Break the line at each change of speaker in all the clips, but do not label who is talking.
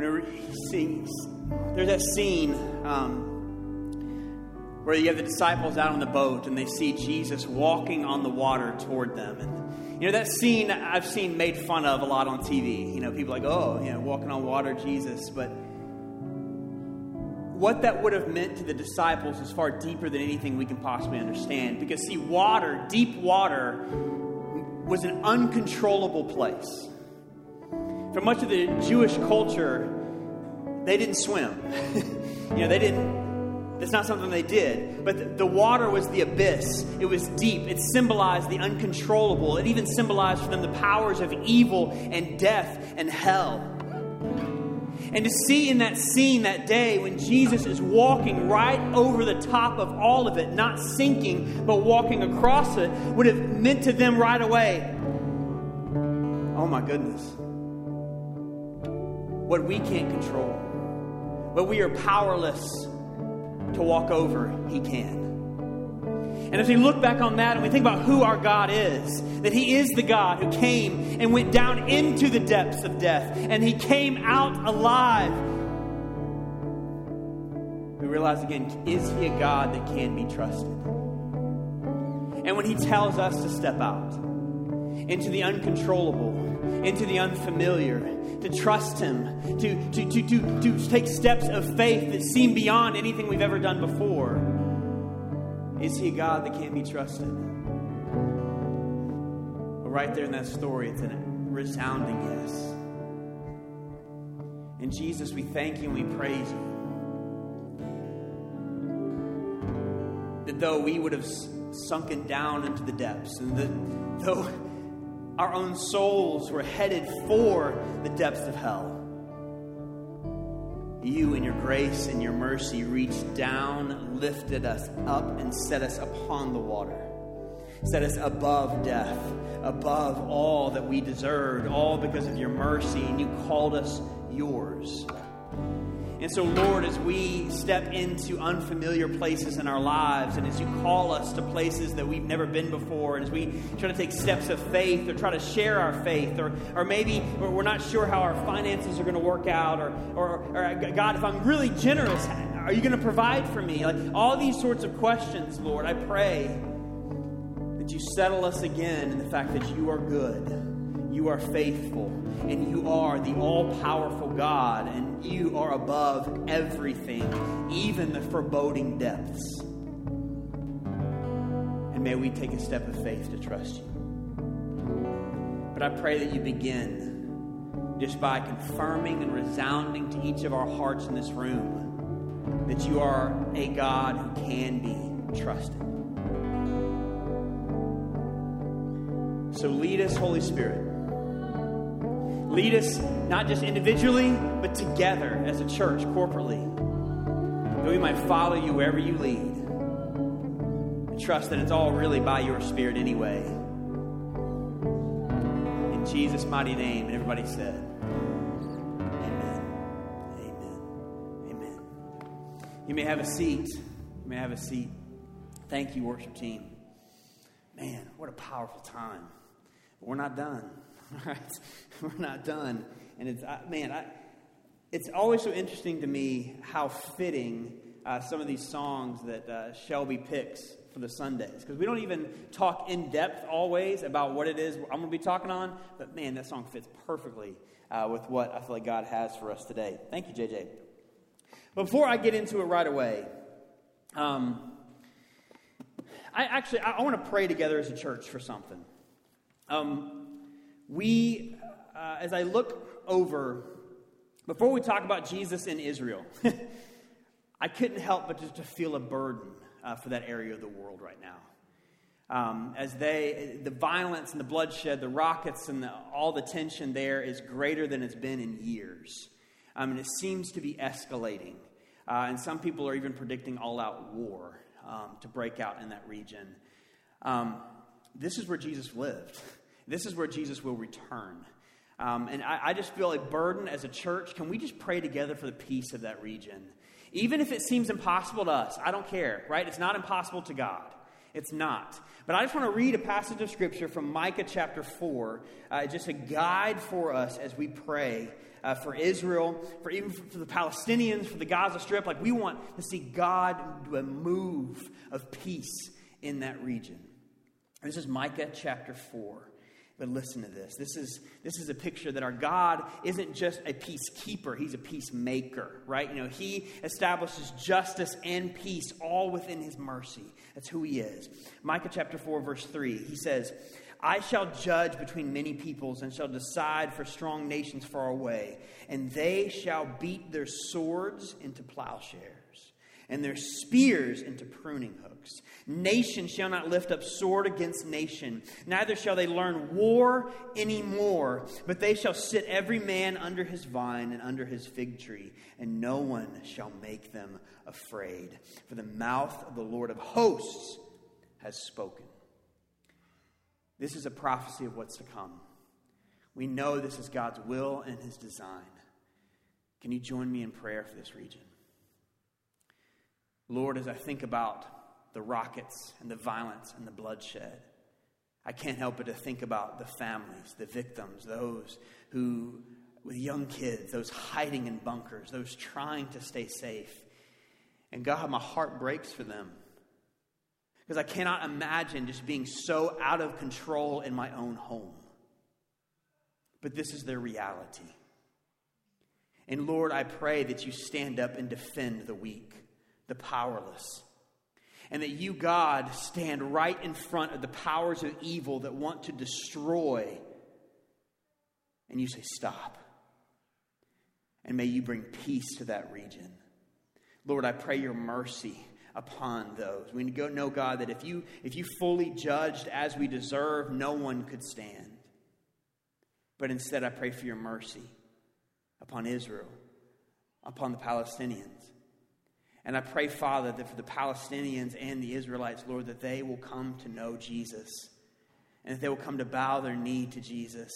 whenever he sings, there's that scene um, where you have the disciples out on the boat and they see Jesus walking on the water toward them. And, you know, that scene I've seen made fun of a lot on TV. You know, people like, oh, you know, walking on water, Jesus. But what that would have meant to the disciples is far deeper than anything we can possibly understand. Because, see, water, deep water, was an uncontrollable place. For much of the Jewish culture, they didn't swim. you know, they didn't that's not something they did. But the, the, water was the abyss. It was deep. It symbolized the uncontrollable. It even symbolized for them the powers of evil and death and hell. And to see in that scene that day when Jesus is walking right over the top of all of it, not sinking, but walking across it, would have meant to them right away oh my goodness. What we can't control, what we are powerless to walk over, He can. And as we look back on that and we think about who our God is, that He is the God who came and went down into the depths of death, and He came out alive, we realize again, is He a God that can be trusted? And when He tells us to step out into the uncontrollable, into the unfamiliar, to trust Him, to, to, to, to, to take steps of faith that seem beyond anything we've ever done before. Is He God that can't be trusted? But right there in that story, it's a resounding yes. And Jesus, we thank you and we praise you. That though we would have sunken down into the depths, and that though our own souls were headed for the depths of hell. You, in your grace and your mercy, reached down, lifted us up, and set us upon the water. Set us above death, above all that we deserved, all because of your mercy, and you called us yours. And so, Lord, as we step into unfamiliar places in our lives, and as you call us to places that we've never been before, and as we try to take steps of faith or try to share our faith, or, or maybe we're not sure how our finances are going to work out, or, or, or God, if I'm really generous, are you going to provide for me? Like all these sorts of questions, Lord, I pray that you settle us again in the fact that you are good you are faithful, and you are the all powerful God, and you are above everything, even the foreboding depths. And may we take a step of faith to trust you. But I pray that you begin just by confirming and resounding to each of our hearts in this room that you are a God who can be trusted. So lead us, Holy Spirit. Lead us not just individually, but together as a church, corporately, that we might follow you wherever you lead. And trust that it's all really by your Spirit anyway. In Jesus' mighty name, and everybody said, Amen. Amen. Amen. You may have a seat. You may have a seat. Thank you, worship team. Man, what a powerful time. But we're not done. Right, we're not done. And it's, man, I, it's always so interesting to me how fitting uh, some of these songs that uh, Shelby picks for the Sundays. Because we don't even talk in depth always about what it is I'm going to be talking on, but man, that song fits perfectly uh, with what I feel like God has for us today. Thank you, JJ. Before I get into it right away, um, I actually I, I want to pray together as a church for something. Um, we, uh, as I look over, before we talk about Jesus in Israel, I couldn't help but just to feel a burden uh, for that area of the world right now. Um, as they, the violence and the bloodshed, the rockets and the, all the tension there is greater than it's been in years. Um, and it seems to be escalating. Uh, and some people are even predicting all out war um, to break out in that region. Um, this is where Jesus lived. This is where Jesus will return. Um, and I, I just feel a burden as a church. Can we just pray together for the peace of that region? Even if it seems impossible to us, I don't care, right? It's not impossible to God. It's not. But I just want to read a passage of Scripture from Micah chapter 4, uh, just a guide for us as we pray uh, for Israel, for even for the Palestinians, for the Gaza Strip. Like we want to see God do a move of peace in that region. This is Micah chapter 4. But listen to this. This is, this is a picture that our God isn't just a peacekeeper, He's a peacemaker, right? You know, He establishes justice and peace all within His mercy. That's who He is. Micah chapter 4, verse 3, He says, I shall judge between many peoples and shall decide for strong nations far away, and they shall beat their swords into plowshares and their spears into pruning hooks. Nation shall not lift up sword against nation, neither shall they learn war any more, but they shall sit every man under his vine and under his fig tree, and no one shall make them afraid. For the mouth of the Lord of hosts has spoken. This is a prophecy of what's to come. We know this is God's will and his design. Can you join me in prayer for this region? Lord, as I think about the rockets and the violence and the bloodshed, I can't help but to think about the families, the victims, those who, with young kids, those hiding in bunkers, those trying to stay safe. And God, my heart breaks for them. Because I cannot imagine just being so out of control in my own home. But this is their reality. And Lord, I pray that you stand up and defend the weak the powerless. And that you, God, stand right in front of the powers of evil that want to destroy. And you say, Stop. And may you bring peace to that region. Lord, I pray your mercy upon those. We know, God, that if you, if you fully judged as we deserve, no one could stand. But instead, I pray for your mercy upon Israel, upon the Palestinians. And I pray, Father, that for the Palestinians and the Israelites, Lord, that they will come to know Jesus and that they will come to bow their knee to Jesus.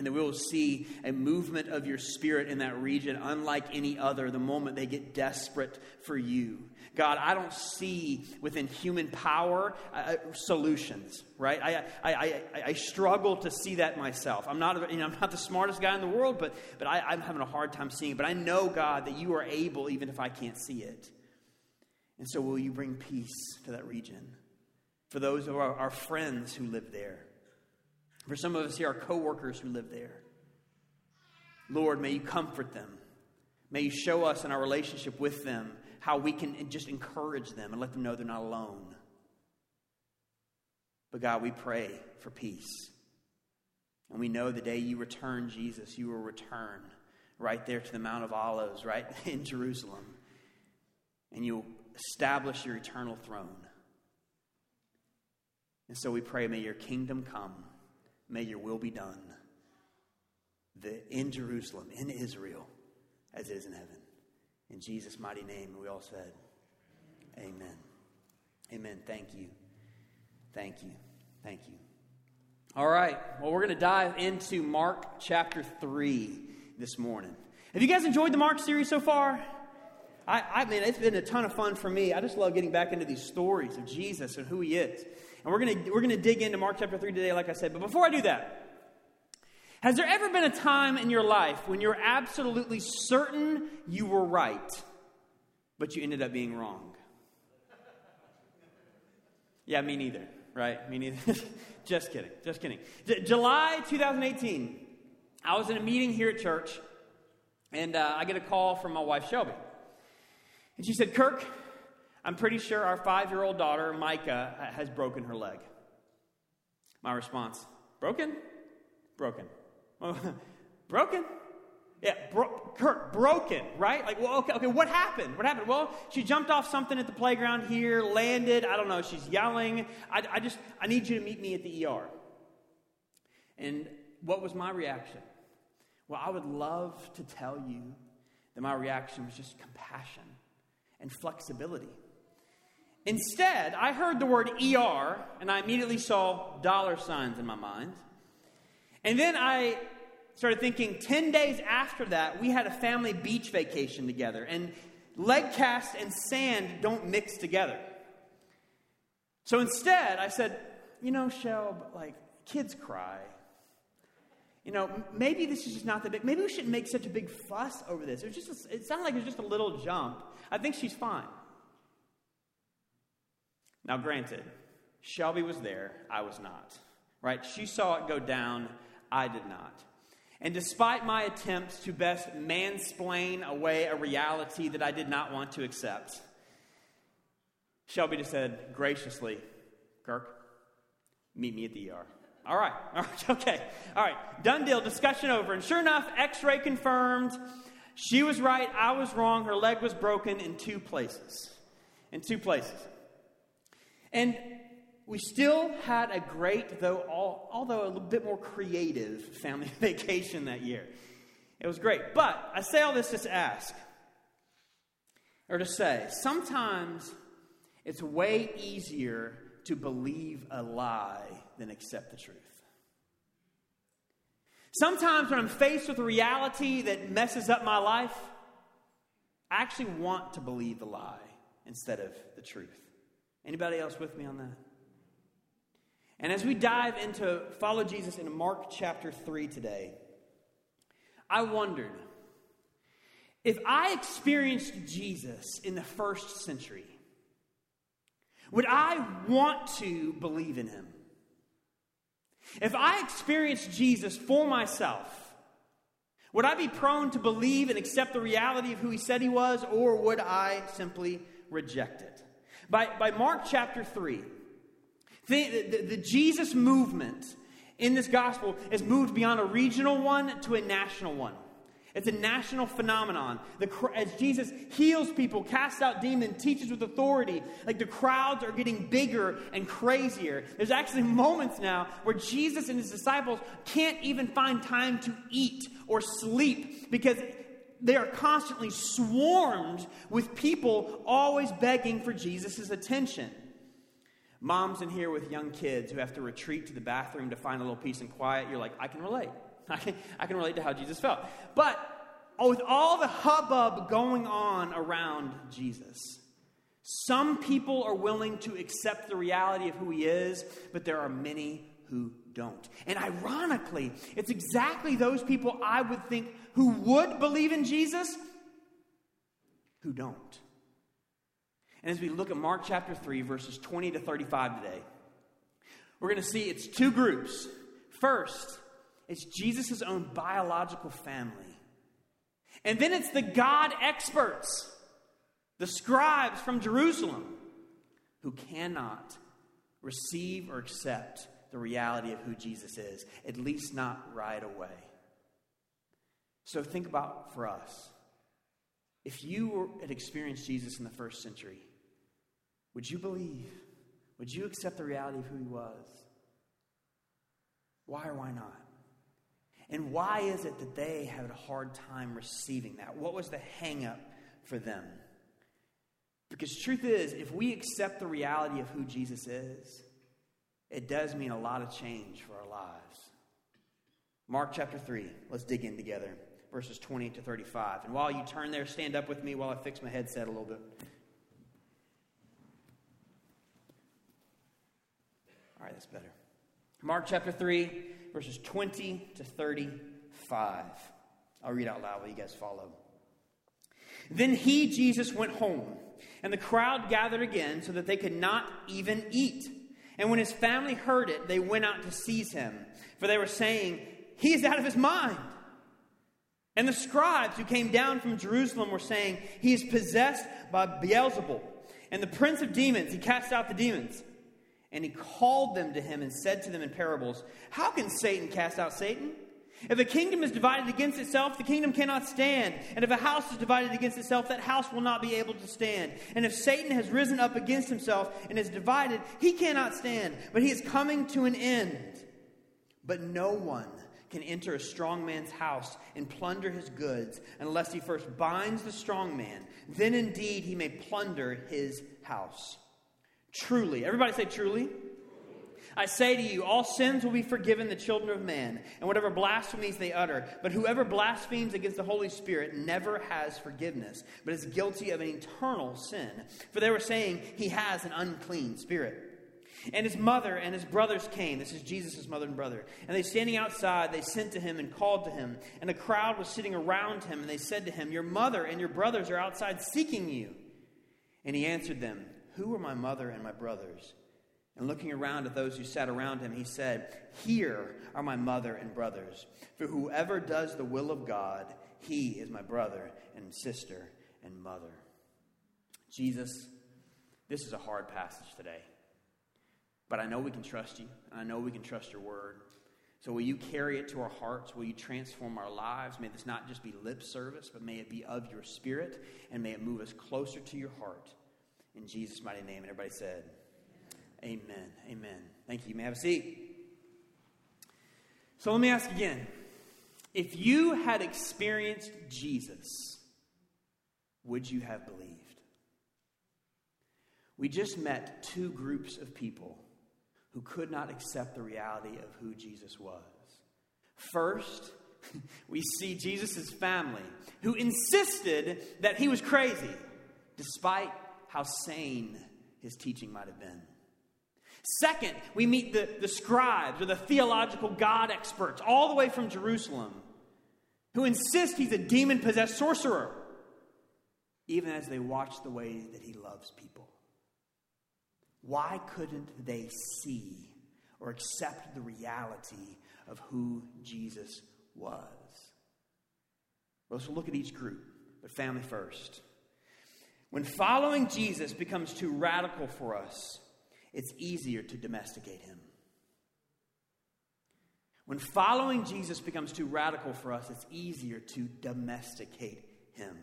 And that we will see a movement of your spirit in that region unlike any other the moment they get desperate for you. God, I don't see within human power uh, uh, solutions, right? I, I, I, I, struggle to see that myself. I'm not, you know, I'm not the smartest guy in the world, but, but I, I'm having a hard time seeing it. But I know, God, that you are able even if I can't see it. And so, will you bring peace to that region? For those of our, our friends who live there, for some of us here, our coworkers who live there, Lord, may you comfort them. May you show us in our relationship with them how we can just encourage them and let them know they're not alone. But God, we pray for peace. And we know the day you return, Jesus, you will return right there to the Mount of Olives, right in Jerusalem. And you'll establish your eternal throne. And so we pray, may your kingdom come, may your will be done the, in Jerusalem, in Israel, as it is in heaven. In Jesus' mighty name, we all said, Amen. Amen. Thank you. Thank you. Thank you. All right. Well, we're going to dive into Mark chapter 3 this morning. Have you guys enjoyed the Mark series so far? I, I mean, it's been a ton of fun for me. I just love getting back into these stories of Jesus and who he is. And we're going to, we're going to dig into Mark chapter 3 today, like I said. But before I do that, has there ever been a time in your life when you're absolutely certain you were right, but you ended up being wrong? Yeah, me neither, right? Me neither. just kidding, just kidding. J- July 2018, I was in a meeting here at church, and uh, I get a call from my wife, Shelby. And she said, Kirk, I'm pretty sure our five year old daughter, Micah, has broken her leg. My response, broken? Broken. broken? Yeah, bro- Kirk, broken, right? Like, well, okay, okay, what happened? What happened? Well, she jumped off something at the playground here, landed. I don't know. She's yelling. I, I just, I need you to meet me at the ER. And what was my reaction? Well, I would love to tell you that my reaction was just compassion and flexibility. Instead, I heard the word ER and I immediately saw dollar signs in my mind. And then I started thinking 10 days after that, we had a family beach vacation together. And leg cast and sand don't mix together. So instead, I said, you know, Shelb, like, kids cry. You know, maybe this is just not the big, maybe we shouldn't make such a big fuss over this. It, was just a, it sounded like it was just a little jump. I think she's fine. Now, granted, Shelby was there, I was not. Right? She saw it go down, I did not. And despite my attempts to best mansplain away a reality that I did not want to accept, Shelby just said graciously, Kirk, meet me at the ER. All right, all right, okay, all right, done deal, discussion over. And sure enough, x ray confirmed. She was right, I was wrong. Her leg was broken in two places. In two places. And we still had a great, though, all, although a little bit more creative family vacation that year. It was great. But I say all this just to ask, or to say, sometimes it's way easier to believe a lie than accept the truth. Sometimes when I'm faced with a reality that messes up my life, I actually want to believe the lie instead of the truth. Anybody else with me on that? And as we dive into follow Jesus in Mark chapter 3 today, I wondered if I experienced Jesus in the first century, would I want to believe in him? If I experienced Jesus for myself, would I be prone to believe and accept the reality of who he said he was, or would I simply reject it? By, by Mark chapter 3, the, the, the Jesus movement in this gospel has moved beyond a regional one to a national one. It's a national phenomenon. The, as Jesus heals people, casts out demons, teaches with authority, like the crowds are getting bigger and crazier. There's actually moments now where Jesus and his disciples can't even find time to eat or sleep because they are constantly swarmed with people always begging for Jesus' attention. Moms in here with young kids who have to retreat to the bathroom to find a little peace and quiet, you're like, I can relate. I can, I can relate to how Jesus felt. But oh, with all the hubbub going on around Jesus, some people are willing to accept the reality of who he is, but there are many who don't. And ironically, it's exactly those people I would think who would believe in Jesus who don't. And as we look at Mark chapter 3, verses 20 to 35 today, we're going to see it's two groups. First, it's Jesus' own biological family. And then it's the God experts, the scribes from Jerusalem, who cannot receive or accept the reality of who Jesus is, at least not right away. So think about for us. If you had experienced Jesus in the first century, would you believe? Would you accept the reality of who he was? Why or why not? And why is it that they had a hard time receiving that? What was the hangup for them? Because truth is, if we accept the reality of who Jesus is, it does mean a lot of change for our lives. Mark chapter 3, let's dig in together, verses 20 to 35. And while you turn there, stand up with me while I fix my headset a little bit. All right, that's better. Mark chapter 3, verses 20 to 35. I'll read out loud while you guys follow. Then he, Jesus, went home, and the crowd gathered again so that they could not even eat. And when his family heard it, they went out to seize him, for they were saying, He is out of his mind. And the scribes who came down from Jerusalem were saying, He is possessed by Beelzebul, and the prince of demons, he cast out the demons. And he called them to him and said to them in parables, How can Satan cast out Satan? If a kingdom is divided against itself, the kingdom cannot stand. And if a house is divided against itself, that house will not be able to stand. And if Satan has risen up against himself and is divided, he cannot stand, but he is coming to an end. But no one can enter a strong man's house and plunder his goods unless he first binds the strong man. Then indeed he may plunder his house. Truly. Everybody say truly. I say to you, all sins will be forgiven the children of men, and whatever blasphemies they utter. But whoever blasphemes against the Holy Spirit never has forgiveness, but is guilty of an eternal sin. For they were saying he has an unclean spirit. And his mother and his brothers came. This is Jesus' mother and brother. And they standing outside, they sent to him and called to him. And a crowd was sitting around him. And they said to him, Your mother and your brothers are outside seeking you. And he answered them, Who are my mother and my brothers? And looking around at those who sat around him, he said, Here are my mother and brothers. For whoever does the will of God, he is my brother and sister and mother. Jesus, this is a hard passage today. But I know we can trust you, and I know we can trust your word. So will you carry it to our hearts? Will you transform our lives? May this not just be lip service, but may it be of your spirit, and may it move us closer to your heart. In Jesus' mighty name. And everybody said, Amen. Amen. Thank you. You may have a seat. So let me ask again. If you had experienced Jesus, would you have believed? We just met two groups of people who could not accept the reality of who Jesus was. First, we see Jesus' family who insisted that he was crazy, despite how sane his teaching might have been. Second, we meet the, the scribes or the theological God experts, all the way from Jerusalem, who insist he's a demon possessed sorcerer, even as they watch the way that he loves people. Why couldn't they see or accept the reality of who Jesus was? Let's look at each group, but family first. When following Jesus becomes too radical for us, it's easier to domesticate him. When following Jesus becomes too radical for us, it's easier to domesticate him.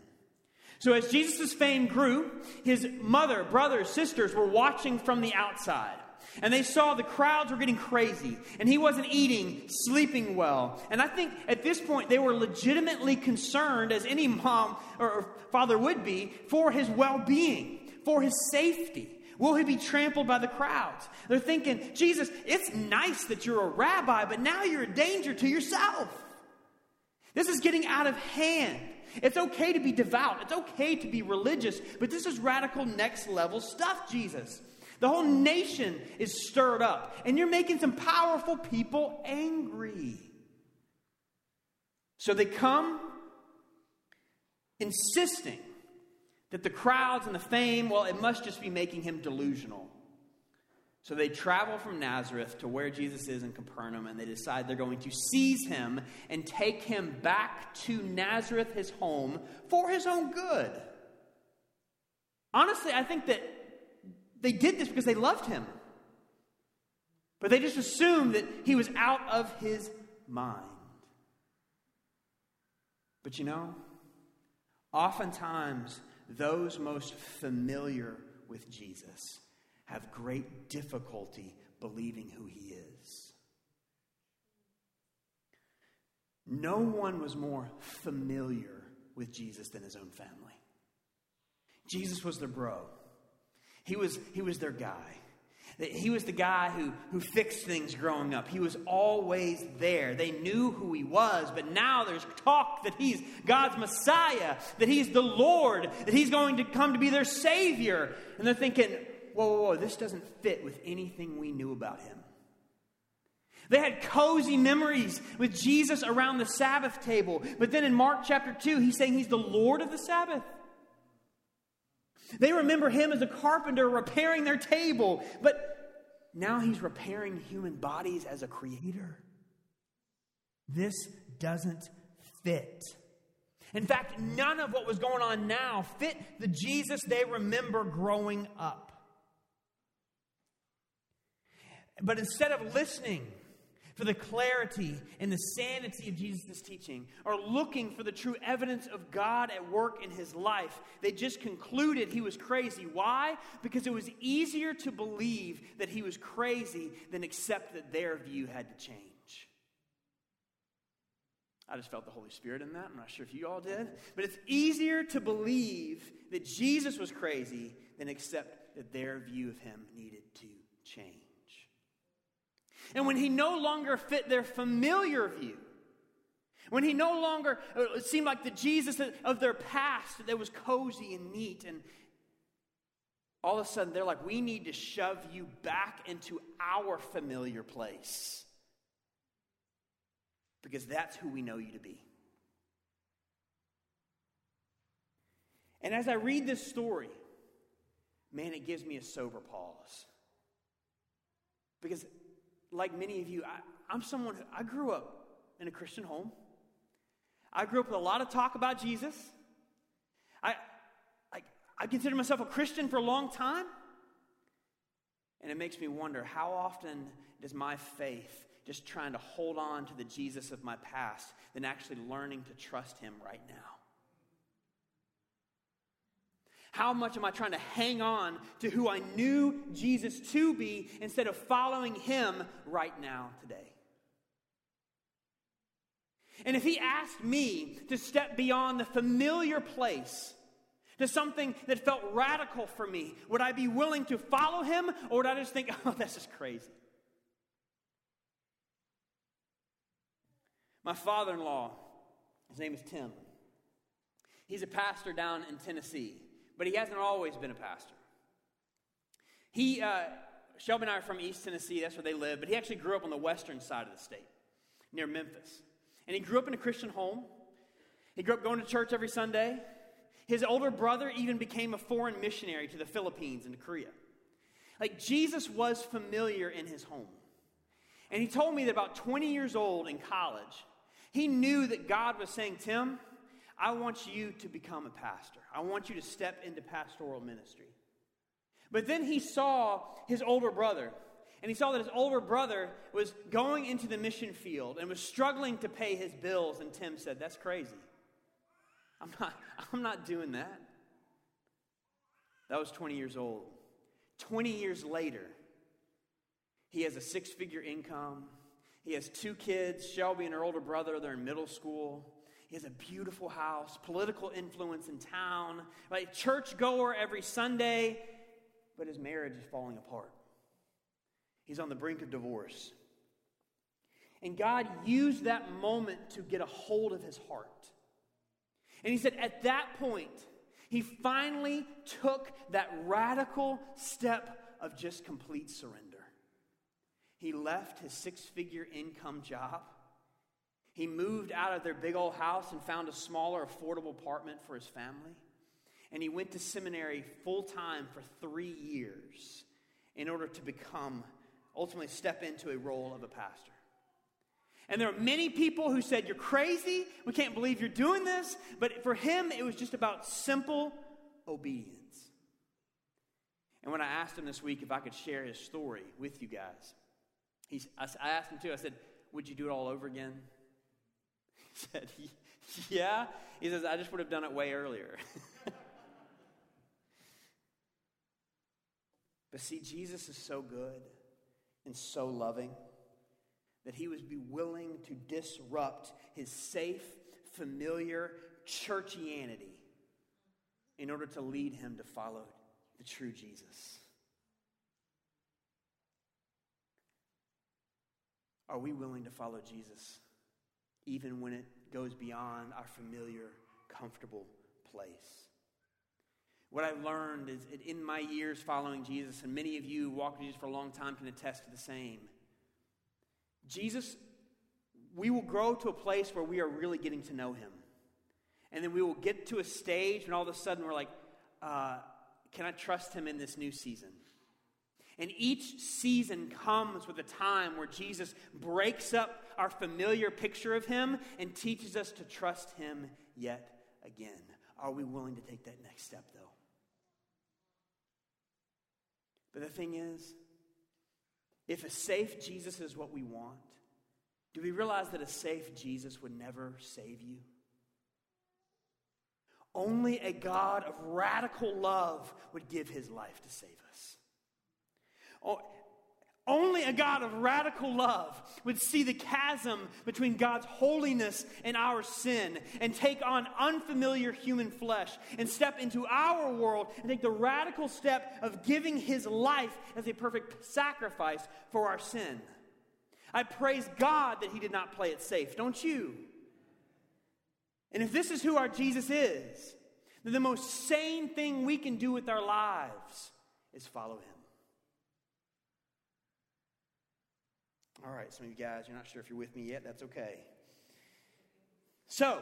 So, as Jesus' fame grew, his mother, brothers, sisters were watching from the outside. And they saw the crowds were getting crazy, and he wasn't eating, sleeping well. And I think at this point they were legitimately concerned, as any mom or father would be, for his well being, for his safety. Will he be trampled by the crowds? They're thinking, Jesus, it's nice that you're a rabbi, but now you're a danger to yourself. This is getting out of hand. It's okay to be devout. It's okay to be religious, but this is radical next level stuff, Jesus. The whole nation is stirred up, and you're making some powerful people angry. So they come insisting that the crowds and the fame, well, it must just be making him delusional. So they travel from Nazareth to where Jesus is in Capernaum, and they decide they're going to seize him and take him back to Nazareth, his home, for his own good. Honestly, I think that they did this because they loved him. But they just assumed that he was out of his mind. But you know, oftentimes those most familiar with Jesus have great difficulty believing who he is. No one was more familiar with Jesus than his own family. Jesus was their bro. He was, he was their guy. He was the guy who, who fixed things growing up. He was always there. They knew who he was, but now there's talk that he's God's Messiah, that he's the Lord, that he's going to come to be their Savior. And they're thinking, whoa, whoa, whoa, this doesn't fit with anything we knew about him. They had cozy memories with Jesus around the Sabbath table. But then in Mark chapter 2, he's saying he's the Lord of the Sabbath. They remember him as a carpenter repairing their table, but now he's repairing human bodies as a creator. This doesn't fit. In fact, none of what was going on now fit the Jesus they remember growing up. But instead of listening for the clarity and the sanity of Jesus' teaching, or looking for the true evidence of God at work in his life, they just concluded he was crazy. Why? Because it was easier to believe that he was crazy than accept that their view had to change. I just felt the Holy Spirit in that. I'm not sure if you all did. But it's easier to believe that Jesus was crazy than accept that their view of him needed to change. And when he no longer fit their familiar view, when he no longer uh, seemed like the Jesus of their past that was cozy and neat and all of a sudden they're like, we need to shove you back into our familiar place because that's who we know you to be. And as I read this story, man, it gives me a sober pause. Because, like many of you, I, am someone who I grew up in a Christian home. I grew up with a lot of talk about Jesus. I, I, I consider myself a Christian for a long time. And it makes me wonder how often does my faith just trying to hold on to the Jesus of my past than actually learning to trust him right now? How much am I trying to hang on to who I knew Jesus to be instead of following him right now, today? And if he asked me to step beyond the familiar place to something that felt radical for me, would I be willing to follow him or would I just think, oh, this is crazy? My father in law, his name is Tim, he's a pastor down in Tennessee but he hasn't always been a pastor. He, uh, Shelby and I are from East Tennessee, that's where they live, but he actually grew up on the western side of the state, near Memphis. And he grew up in a Christian home. He grew up going to church every Sunday. His older brother even became a foreign missionary to the Philippines and to Korea. Like Jesus was familiar in his home. And he told me that about 20 years old in college, he knew that God was saying, Tim, I want you to become a pastor. I want you to step into pastoral ministry. But then he saw his older brother, and he saw that his older brother was going into the mission field and was struggling to pay his bills. And Tim said, That's crazy. I'm not, I'm not doing that. That was 20 years old. 20 years later, he has a six figure income. He has two kids, Shelby and her older brother. They're in middle school. He has a beautiful house, political influence in town, right? Church goer every Sunday, but his marriage is falling apart. He's on the brink of divorce. And God used that moment to get a hold of his heart. And he said, at that point, he finally took that radical step of just complete surrender. He left his six figure income job. He moved out of their big old house and found a smaller, affordable apartment for his family. And he went to seminary full time for three years in order to become, ultimately, step into a role of a pastor. And there are many people who said, You're crazy. We can't believe you're doing this. But for him, it was just about simple obedience. And when I asked him this week if I could share his story with you guys, he's, I asked him too, I said, Would you do it all over again? Said, Yeah. He says, I just would have done it way earlier. but see, Jesus is so good and so loving that he would be willing to disrupt his safe, familiar churchianity in order to lead him to follow the true Jesus. Are we willing to follow Jesus? Even when it goes beyond our familiar, comfortable place. What I've learned is in my years following Jesus, and many of you who walked with Jesus for a long time can attest to the same. Jesus, we will grow to a place where we are really getting to know him. And then we will get to a stage when all of a sudden we're like, uh, can I trust him in this new season? And each season comes with a time where Jesus breaks up our familiar picture of him and teaches us to trust him yet again. Are we willing to take that next step, though? But the thing is, if a safe Jesus is what we want, do we realize that a safe Jesus would never save you? Only a God of radical love would give his life to save us. Oh, Only a God of radical love would see the chasm between God's holiness and our sin and take on unfamiliar human flesh and step into our world and take the radical step of giving his life as a perfect sacrifice for our sin. I praise God that he did not play it safe, don't you? And if this is who our Jesus is, then the most sane thing we can do with our lives is follow him. All right, some of you guys, you're not sure if you're with me yet. That's okay. So,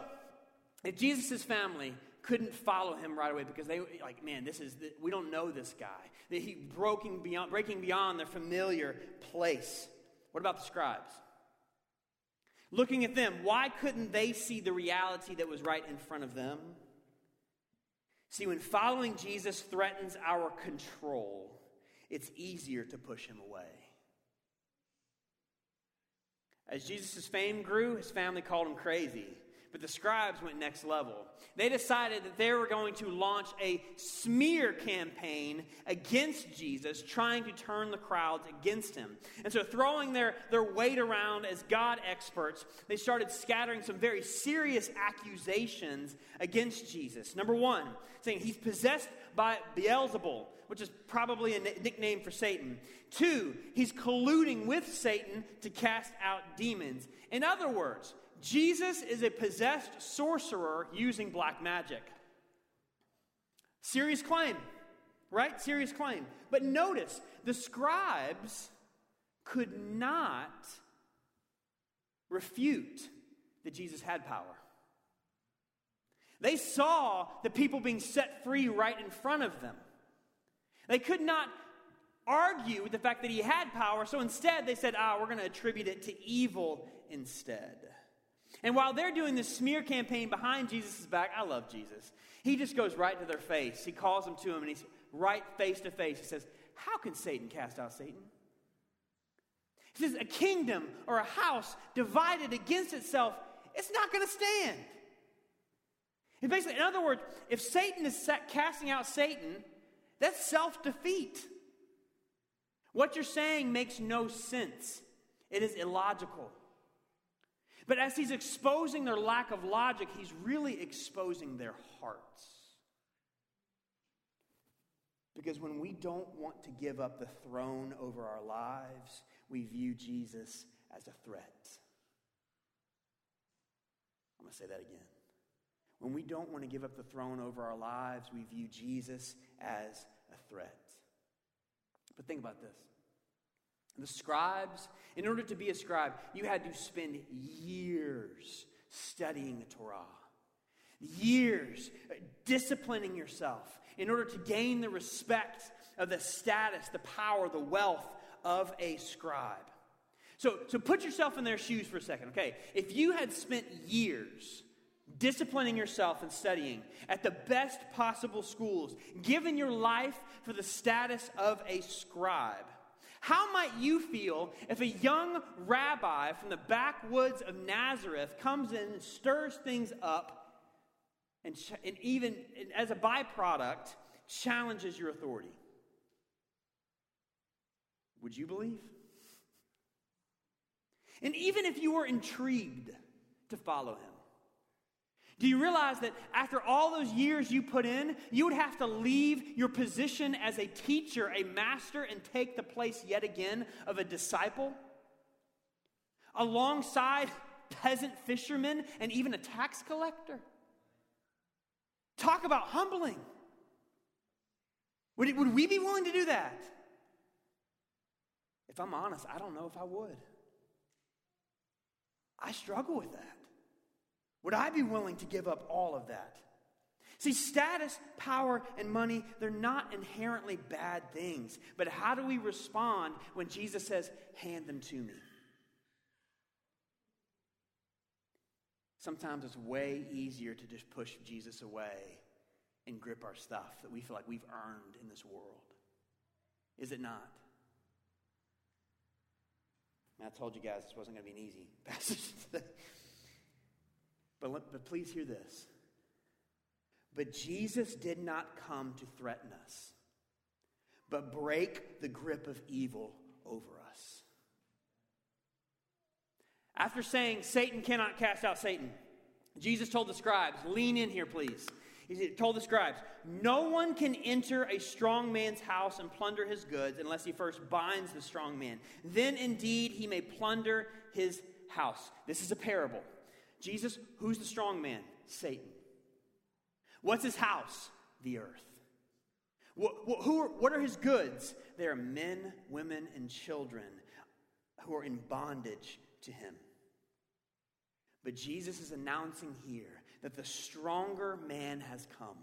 if Jesus' family couldn't follow him right away because they like, man, this is the, we don't know this guy. That he breaking beyond breaking beyond their familiar place. What about the scribes? Looking at them, why couldn't they see the reality that was right in front of them? See, when following Jesus threatens our control, it's easier to push him away. As Jesus' fame grew, his family called him crazy. But the scribes went next level. They decided that they were going to launch a smear campaign against Jesus, trying to turn the crowds against him. And so, throwing their, their weight around as God experts, they started scattering some very serious accusations against Jesus. Number one, saying he's possessed by Beelzebul, which is probably a nickname for Satan. Two, he's colluding with Satan to cast out demons. In other words, Jesus is a possessed sorcerer using black magic. Serious claim, right? Serious claim. But notice, the scribes could not refute that Jesus had power. They saw the people being set free right in front of them. They could not argue with the fact that he had power, so instead they said, ah, we're going to attribute it to evil instead. And while they're doing this smear campaign behind Jesus' back, I love Jesus. He just goes right to their face. He calls them to him and he's right face to face. He says, How can Satan cast out Satan? He says, A kingdom or a house divided against itself, it's not going to stand. And basically, in other words, if Satan is casting out Satan, that's self defeat. What you're saying makes no sense, it is illogical. But as he's exposing their lack of logic, he's really exposing their hearts. Because when we don't want to give up the throne over our lives, we view Jesus as a threat. I'm going to say that again. When we don't want to give up the throne over our lives, we view Jesus as a threat. But think about this the scribes, in order to be a scribe, you had to spend years studying the Torah, years uh, disciplining yourself in order to gain the respect of the status, the power, the wealth of a scribe. So, so put yourself in their shoes for a second, okay? If you had spent years disciplining yourself and studying at the best possible schools, given your life for the status of a scribe, how might you feel if a young rabbi from the backwoods of Nazareth comes in and stirs things up and, and even as a byproduct challenges your authority? Would you believe? And even if you were intrigued to follow him, do you realize that after all those years you put in, you would have to leave your position as a teacher, a master, and take the place yet again of a disciple? Alongside peasant fishermen and even a tax collector? Talk about humbling. Would, it, would we be willing to do that? If I'm honest, I don't know if I would. I struggle with that. Would I be willing to give up all of that? See, status, power, and money, they're not inherently bad things. But how do we respond when Jesus says, hand them to me? Sometimes it's way easier to just push Jesus away and grip our stuff that we feel like we've earned in this world. Is it not? I told you guys this wasn't going to be an easy passage today. But, but please hear this. But Jesus did not come to threaten us, but break the grip of evil over us. After saying Satan cannot cast out Satan, Jesus told the scribes, lean in here, please. He told the scribes, No one can enter a strong man's house and plunder his goods unless he first binds the strong man. Then indeed he may plunder his house. This is a parable. Jesus, who's the strong man? Satan. What's his house? The earth. What, who are, what are his goods? They are men, women, and children who are in bondage to him. But Jesus is announcing here that the stronger man has come.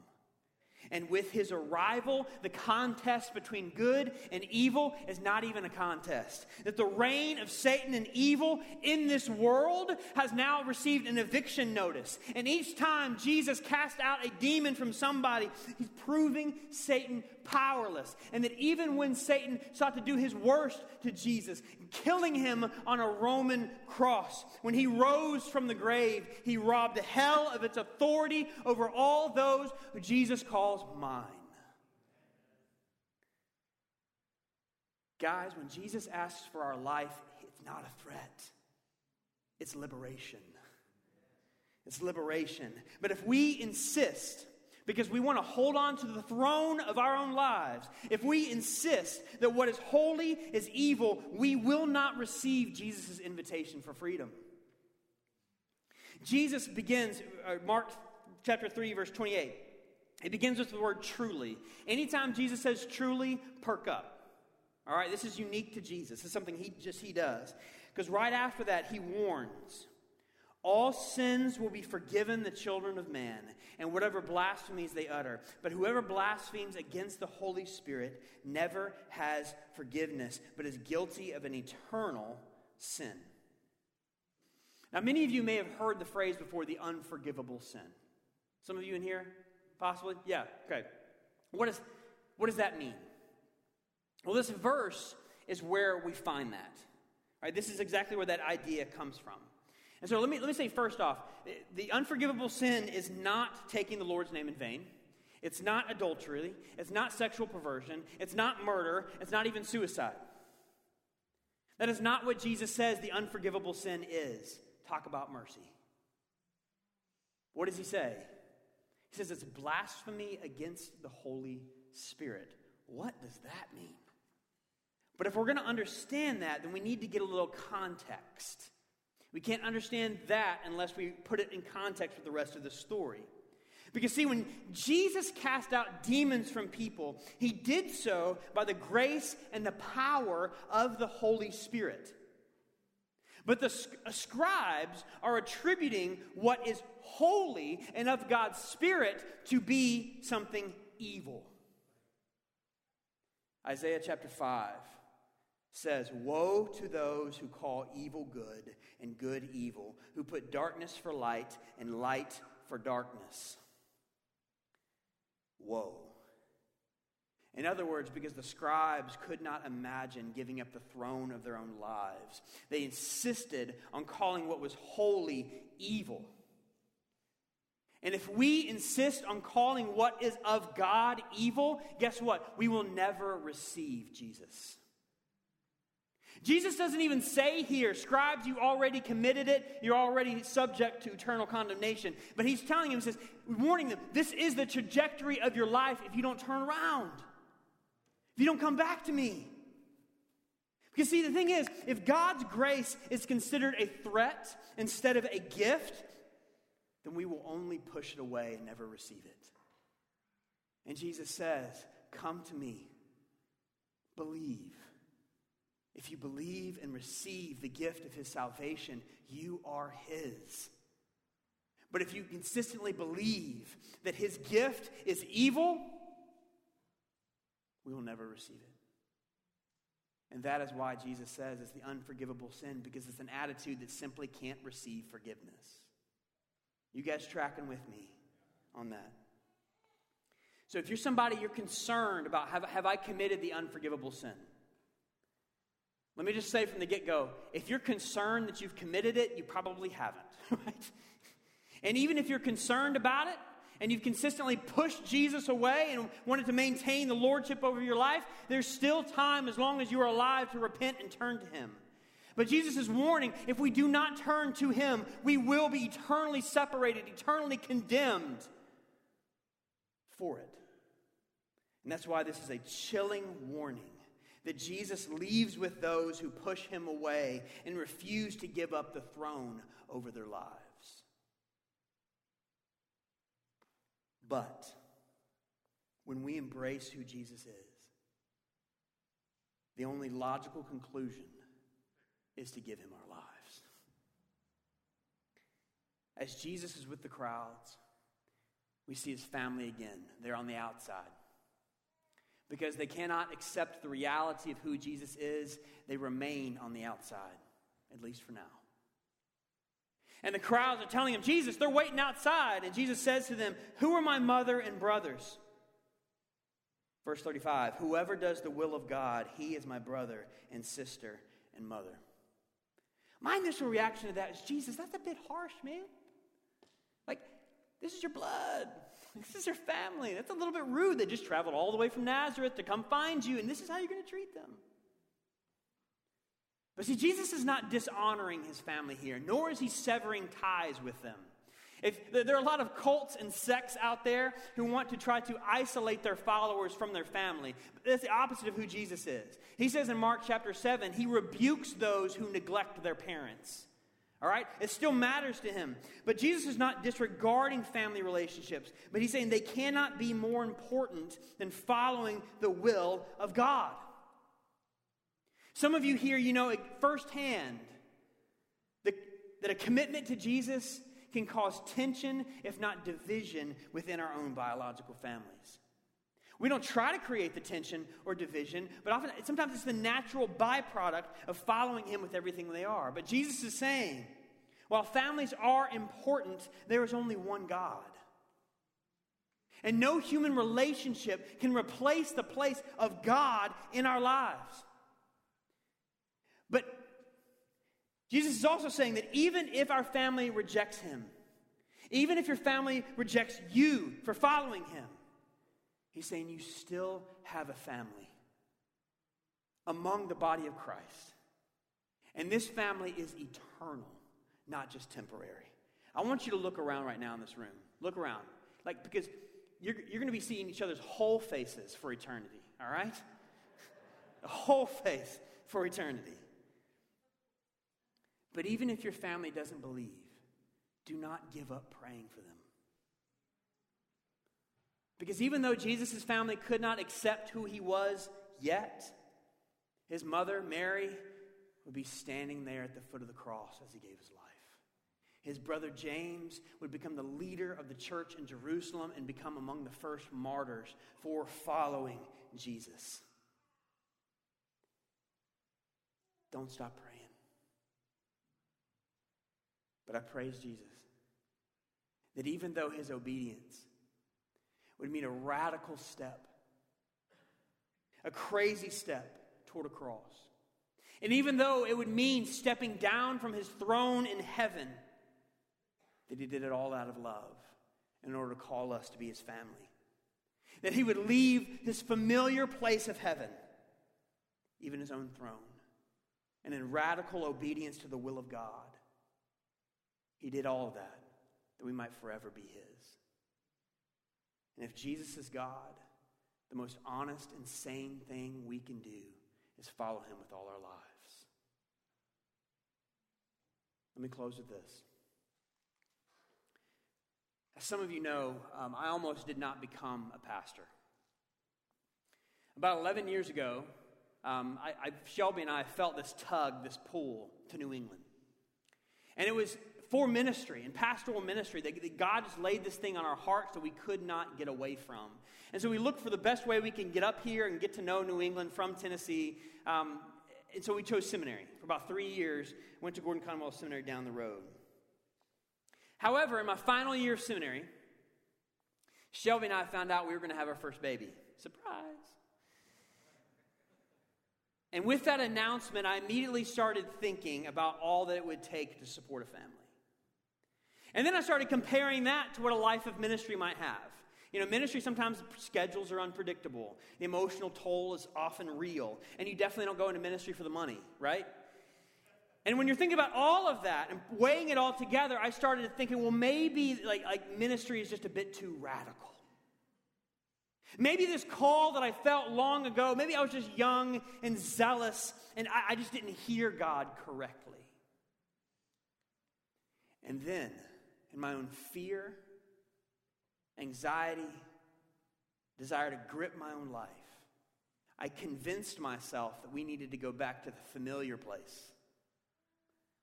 And with his arrival, the contest between good and evil is not even a contest. That the reign of Satan and evil in this world has now received an eviction notice. And each time Jesus cast out a demon from somebody, he's proving Satan powerless. And that even when Satan sought to do his worst to Jesus, killing him on a Roman cross, when he rose from the grave, he robbed hell of its authority over all those who Jesus calls mine. Guys, when Jesus asks for our life, it's not a threat, it's liberation. It's liberation. But if we insist, because we want to hold on to the throne of our own lives, if we insist that what is holy is evil, we will not receive Jesus' invitation for freedom. Jesus begins, uh, Mark chapter 3, verse 28. It begins with the word truly. Anytime Jesus says truly, perk up. All right, this is unique to Jesus. This is something he just he does. Because right after that, he warns. All sins will be forgiven the children of man, and whatever blasphemies they utter. But whoever blasphemes against the Holy Spirit never has forgiveness, but is guilty of an eternal sin. Now, many of you may have heard the phrase before the unforgivable sin. Some of you in here, Possibly? Yeah, okay. What, is, what does that mean? Well, this verse is where we find that. Right? This is exactly where that idea comes from. And so let me, let me say first off the unforgivable sin is not taking the Lord's name in vain. It's not adultery. It's not sexual perversion. It's not murder. It's not even suicide. That is not what Jesus says the unforgivable sin is. Talk about mercy. What does he say? He says it's blasphemy against the Holy Spirit. What does that mean? But if we're going to understand that, then we need to get a little context. We can't understand that unless we put it in context with the rest of the story. Because, see, when Jesus cast out demons from people, he did so by the grace and the power of the Holy Spirit. But the uh, scribes are attributing what is holy and of God's Spirit to be something evil. Isaiah chapter 5 says, Woe to those who call evil good and good evil, who put darkness for light and light for darkness. Woe. In other words, because the scribes could not imagine giving up the throne of their own lives, they insisted on calling what was holy evil. And if we insist on calling what is of God evil, guess what? We will never receive Jesus. Jesus doesn't even say here, scribes, you already committed it. You're already subject to eternal condemnation. But he's telling them, he says, warning them, this is the trajectory of your life if you don't turn around if you don't come back to me. Because, see, the thing is, if God's grace is considered a threat instead of a gift, then we will only push it away and never receive it. And Jesus says, Come to me, believe. If you believe and receive the gift of his salvation, you are his. But if you consistently believe that his gift is evil, we will never receive it. And that is why Jesus says it's the unforgivable sin, because it's an attitude that simply can't receive forgiveness. You guys tracking with me on that? So if you're somebody you're concerned about, have, have I committed the unforgivable sin? Let me just say from the get go if you're concerned that you've committed it, you probably haven't, right? And even if you're concerned about it, and you've consistently pushed Jesus away and wanted to maintain the lordship over your life, there's still time as long as you are alive to repent and turn to Him. But Jesus is warning if we do not turn to Him, we will be eternally separated, eternally condemned for it. And that's why this is a chilling warning that Jesus leaves with those who push Him away and refuse to give up the throne over their lives. But when we embrace who Jesus is, the only logical conclusion is to give him our lives. As Jesus is with the crowds, we see his family again. They're on the outside. Because they cannot accept the reality of who Jesus is, they remain on the outside, at least for now. And the crowds are telling him, Jesus, they're waiting outside. And Jesus says to them, Who are my mother and brothers? Verse 35 Whoever does the will of God, he is my brother and sister and mother. My initial reaction to that is, Jesus, that's a bit harsh, man. Like, this is your blood. This is your family. That's a little bit rude. They just traveled all the way from Nazareth to come find you, and this is how you're going to treat them. But see, Jesus is not dishonoring his family here, nor is he severing ties with them. If, there are a lot of cults and sects out there who want to try to isolate their followers from their family. But that's the opposite of who Jesus is. He says in Mark chapter 7, he rebukes those who neglect their parents. All right? It still matters to him. But Jesus is not disregarding family relationships, but he's saying they cannot be more important than following the will of God. Some of you here, you know firsthand that, that a commitment to Jesus can cause tension, if not division, within our own biological families. We don't try to create the tension or division, but often sometimes it's the natural byproduct of following him with everything they are. But Jesus is saying, while families are important, there is only one God. And no human relationship can replace the place of God in our lives. But Jesus is also saying that even if our family rejects him, even if your family rejects you for following him, he's saying you still have a family among the body of Christ. And this family is eternal, not just temporary. I want you to look around right now in this room. Look around. Like, because you're, you're going to be seeing each other's whole faces for eternity, all right? A whole face for eternity. But even if your family doesn't believe, do not give up praying for them. Because even though Jesus' family could not accept who he was yet, his mother, Mary, would be standing there at the foot of the cross as he gave his life. His brother James would become the leader of the church in Jerusalem and become among the first martyrs for following Jesus. Don't stop praying. But I praise Jesus that even though his obedience would mean a radical step, a crazy step toward a cross, and even though it would mean stepping down from his throne in heaven, that he did it all out of love in order to call us to be his family. That he would leave his familiar place of heaven, even his own throne, and in radical obedience to the will of God, he did all of that that we might forever be His. And if Jesus is God, the most honest and sane thing we can do is follow Him with all our lives. Let me close with this. As some of you know, um, I almost did not become a pastor. About 11 years ago, um, I, I, Shelby and I felt this tug, this pull to New England. And it was for ministry and pastoral ministry that God just laid this thing on our hearts that we could not get away from. And so we looked for the best way we can get up here and get to know New England from Tennessee. Um, and so we chose seminary. For about three years, went to Gordon Conwell Seminary down the road. However, in my final year of seminary, Shelby and I found out we were going to have our first baby. Surprise. And with that announcement, I immediately started thinking about all that it would take to support a family. And then I started comparing that to what a life of ministry might have. You know, ministry sometimes schedules are unpredictable. The emotional toll is often real. And you definitely don't go into ministry for the money, right? And when you're thinking about all of that and weighing it all together, I started thinking, well, maybe like, like ministry is just a bit too radical. Maybe this call that I felt long ago, maybe I was just young and zealous and I, I just didn't hear God correctly. And then in my own fear, anxiety, desire to grip my own life, I convinced myself that we needed to go back to the familiar place.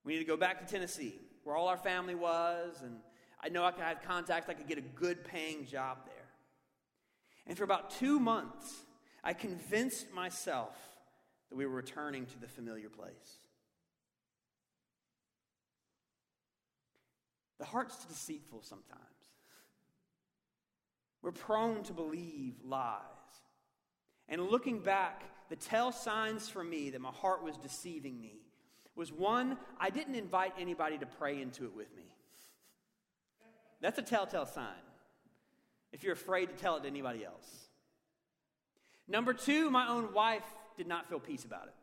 We needed to go back to Tennessee, where all our family was, and I know I could have contacts, I could get a good paying job there. And for about two months, I convinced myself that we were returning to the familiar place. The heart's deceitful sometimes. We're prone to believe lies. And looking back, the tell signs for me that my heart was deceiving me was one, I didn't invite anybody to pray into it with me. That's a telltale sign if you're afraid to tell it to anybody else. Number two, my own wife did not feel peace about it.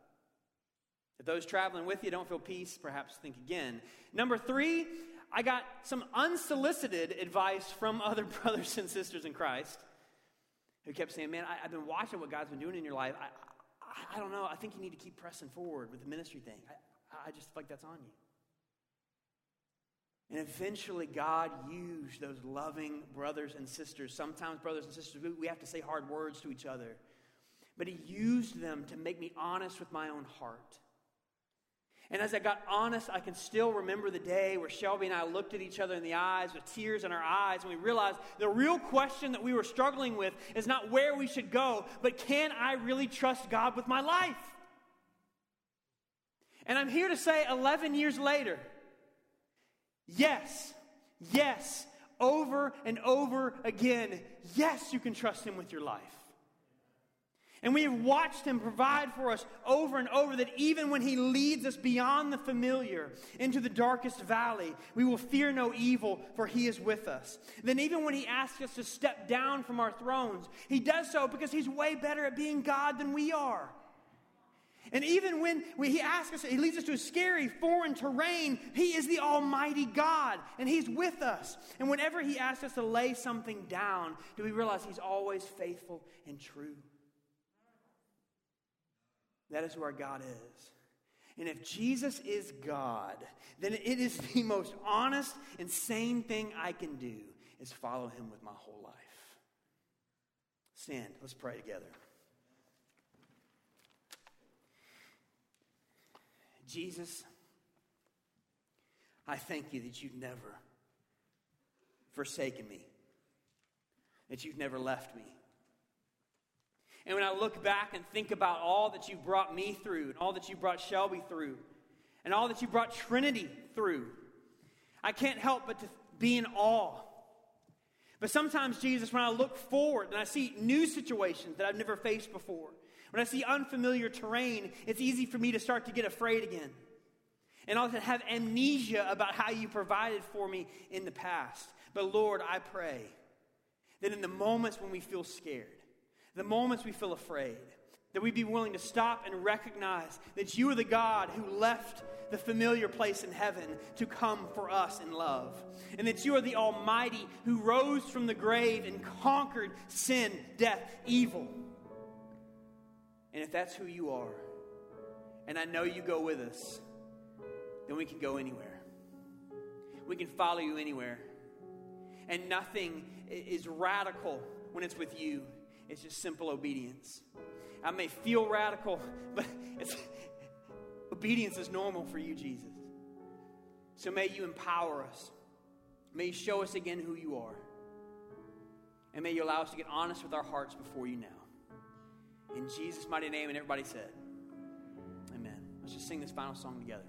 If those traveling with you don't feel peace, perhaps think again. Number three, I got some unsolicited advice from other brothers and sisters in Christ who kept saying, Man, I, have been watching what God's been doing in your life. I, I, I, don't know. I think you need to keep pressing forward with the ministry thing. I, I just feel like that's on you. And eventually, God used those loving brothers and sisters. Sometimes, brothers and sisters, we have to say hard words to each other. But He used them to make me honest with my own heart. And as I got honest, I can still remember the day where Shelby and I looked at each other in the eyes with tears in our eyes, and we realized the real question that we were struggling with is not where we should go, but can I really trust God with my life? And I'm here to say 11 years later, yes, yes, over and over again, yes, you can trust Him with your life. And we have watched him provide for us over and over that even when he leads us beyond the familiar into the darkest valley, we will fear no evil, for he is with us. Then, even when he asks us to step down from our thrones, he does so because he's way better at being God than we are. And even when he asks us, he leads us to a scary foreign terrain, he is the Almighty God, and he's with us. And whenever he asks us to lay something down, do we realize he's always faithful and true? That is who our God is. And if Jesus is God, then it is the most honest and sane thing I can do is follow him with my whole life. Stand, let's pray together. Jesus, I thank you that you've never forsaken me, that you've never left me and when I look back and think about all that you brought me through, and all that you brought Shelby through, and all that you brought Trinity through, I can't help but to be in awe. But sometimes, Jesus, when I look forward and I see new situations that I've never faced before, when I see unfamiliar terrain, it's easy for me to start to get afraid again. And I'll have amnesia about how you provided for me in the past. But Lord, I pray that in the moments when we feel scared, the moments we feel afraid, that we'd be willing to stop and recognize that you are the God who left the familiar place in heaven to come for us in love. And that you are the Almighty who rose from the grave and conquered sin, death, evil. And if that's who you are, and I know you go with us, then we can go anywhere. We can follow you anywhere. And nothing is radical when it's with you. It's just simple obedience. I may feel radical, but obedience is normal for you, Jesus. So may you empower us. May you show us again who you are. And may you allow us to get honest with our hearts before you now. In Jesus' mighty name, and everybody said, Amen. Let's just sing this final song together.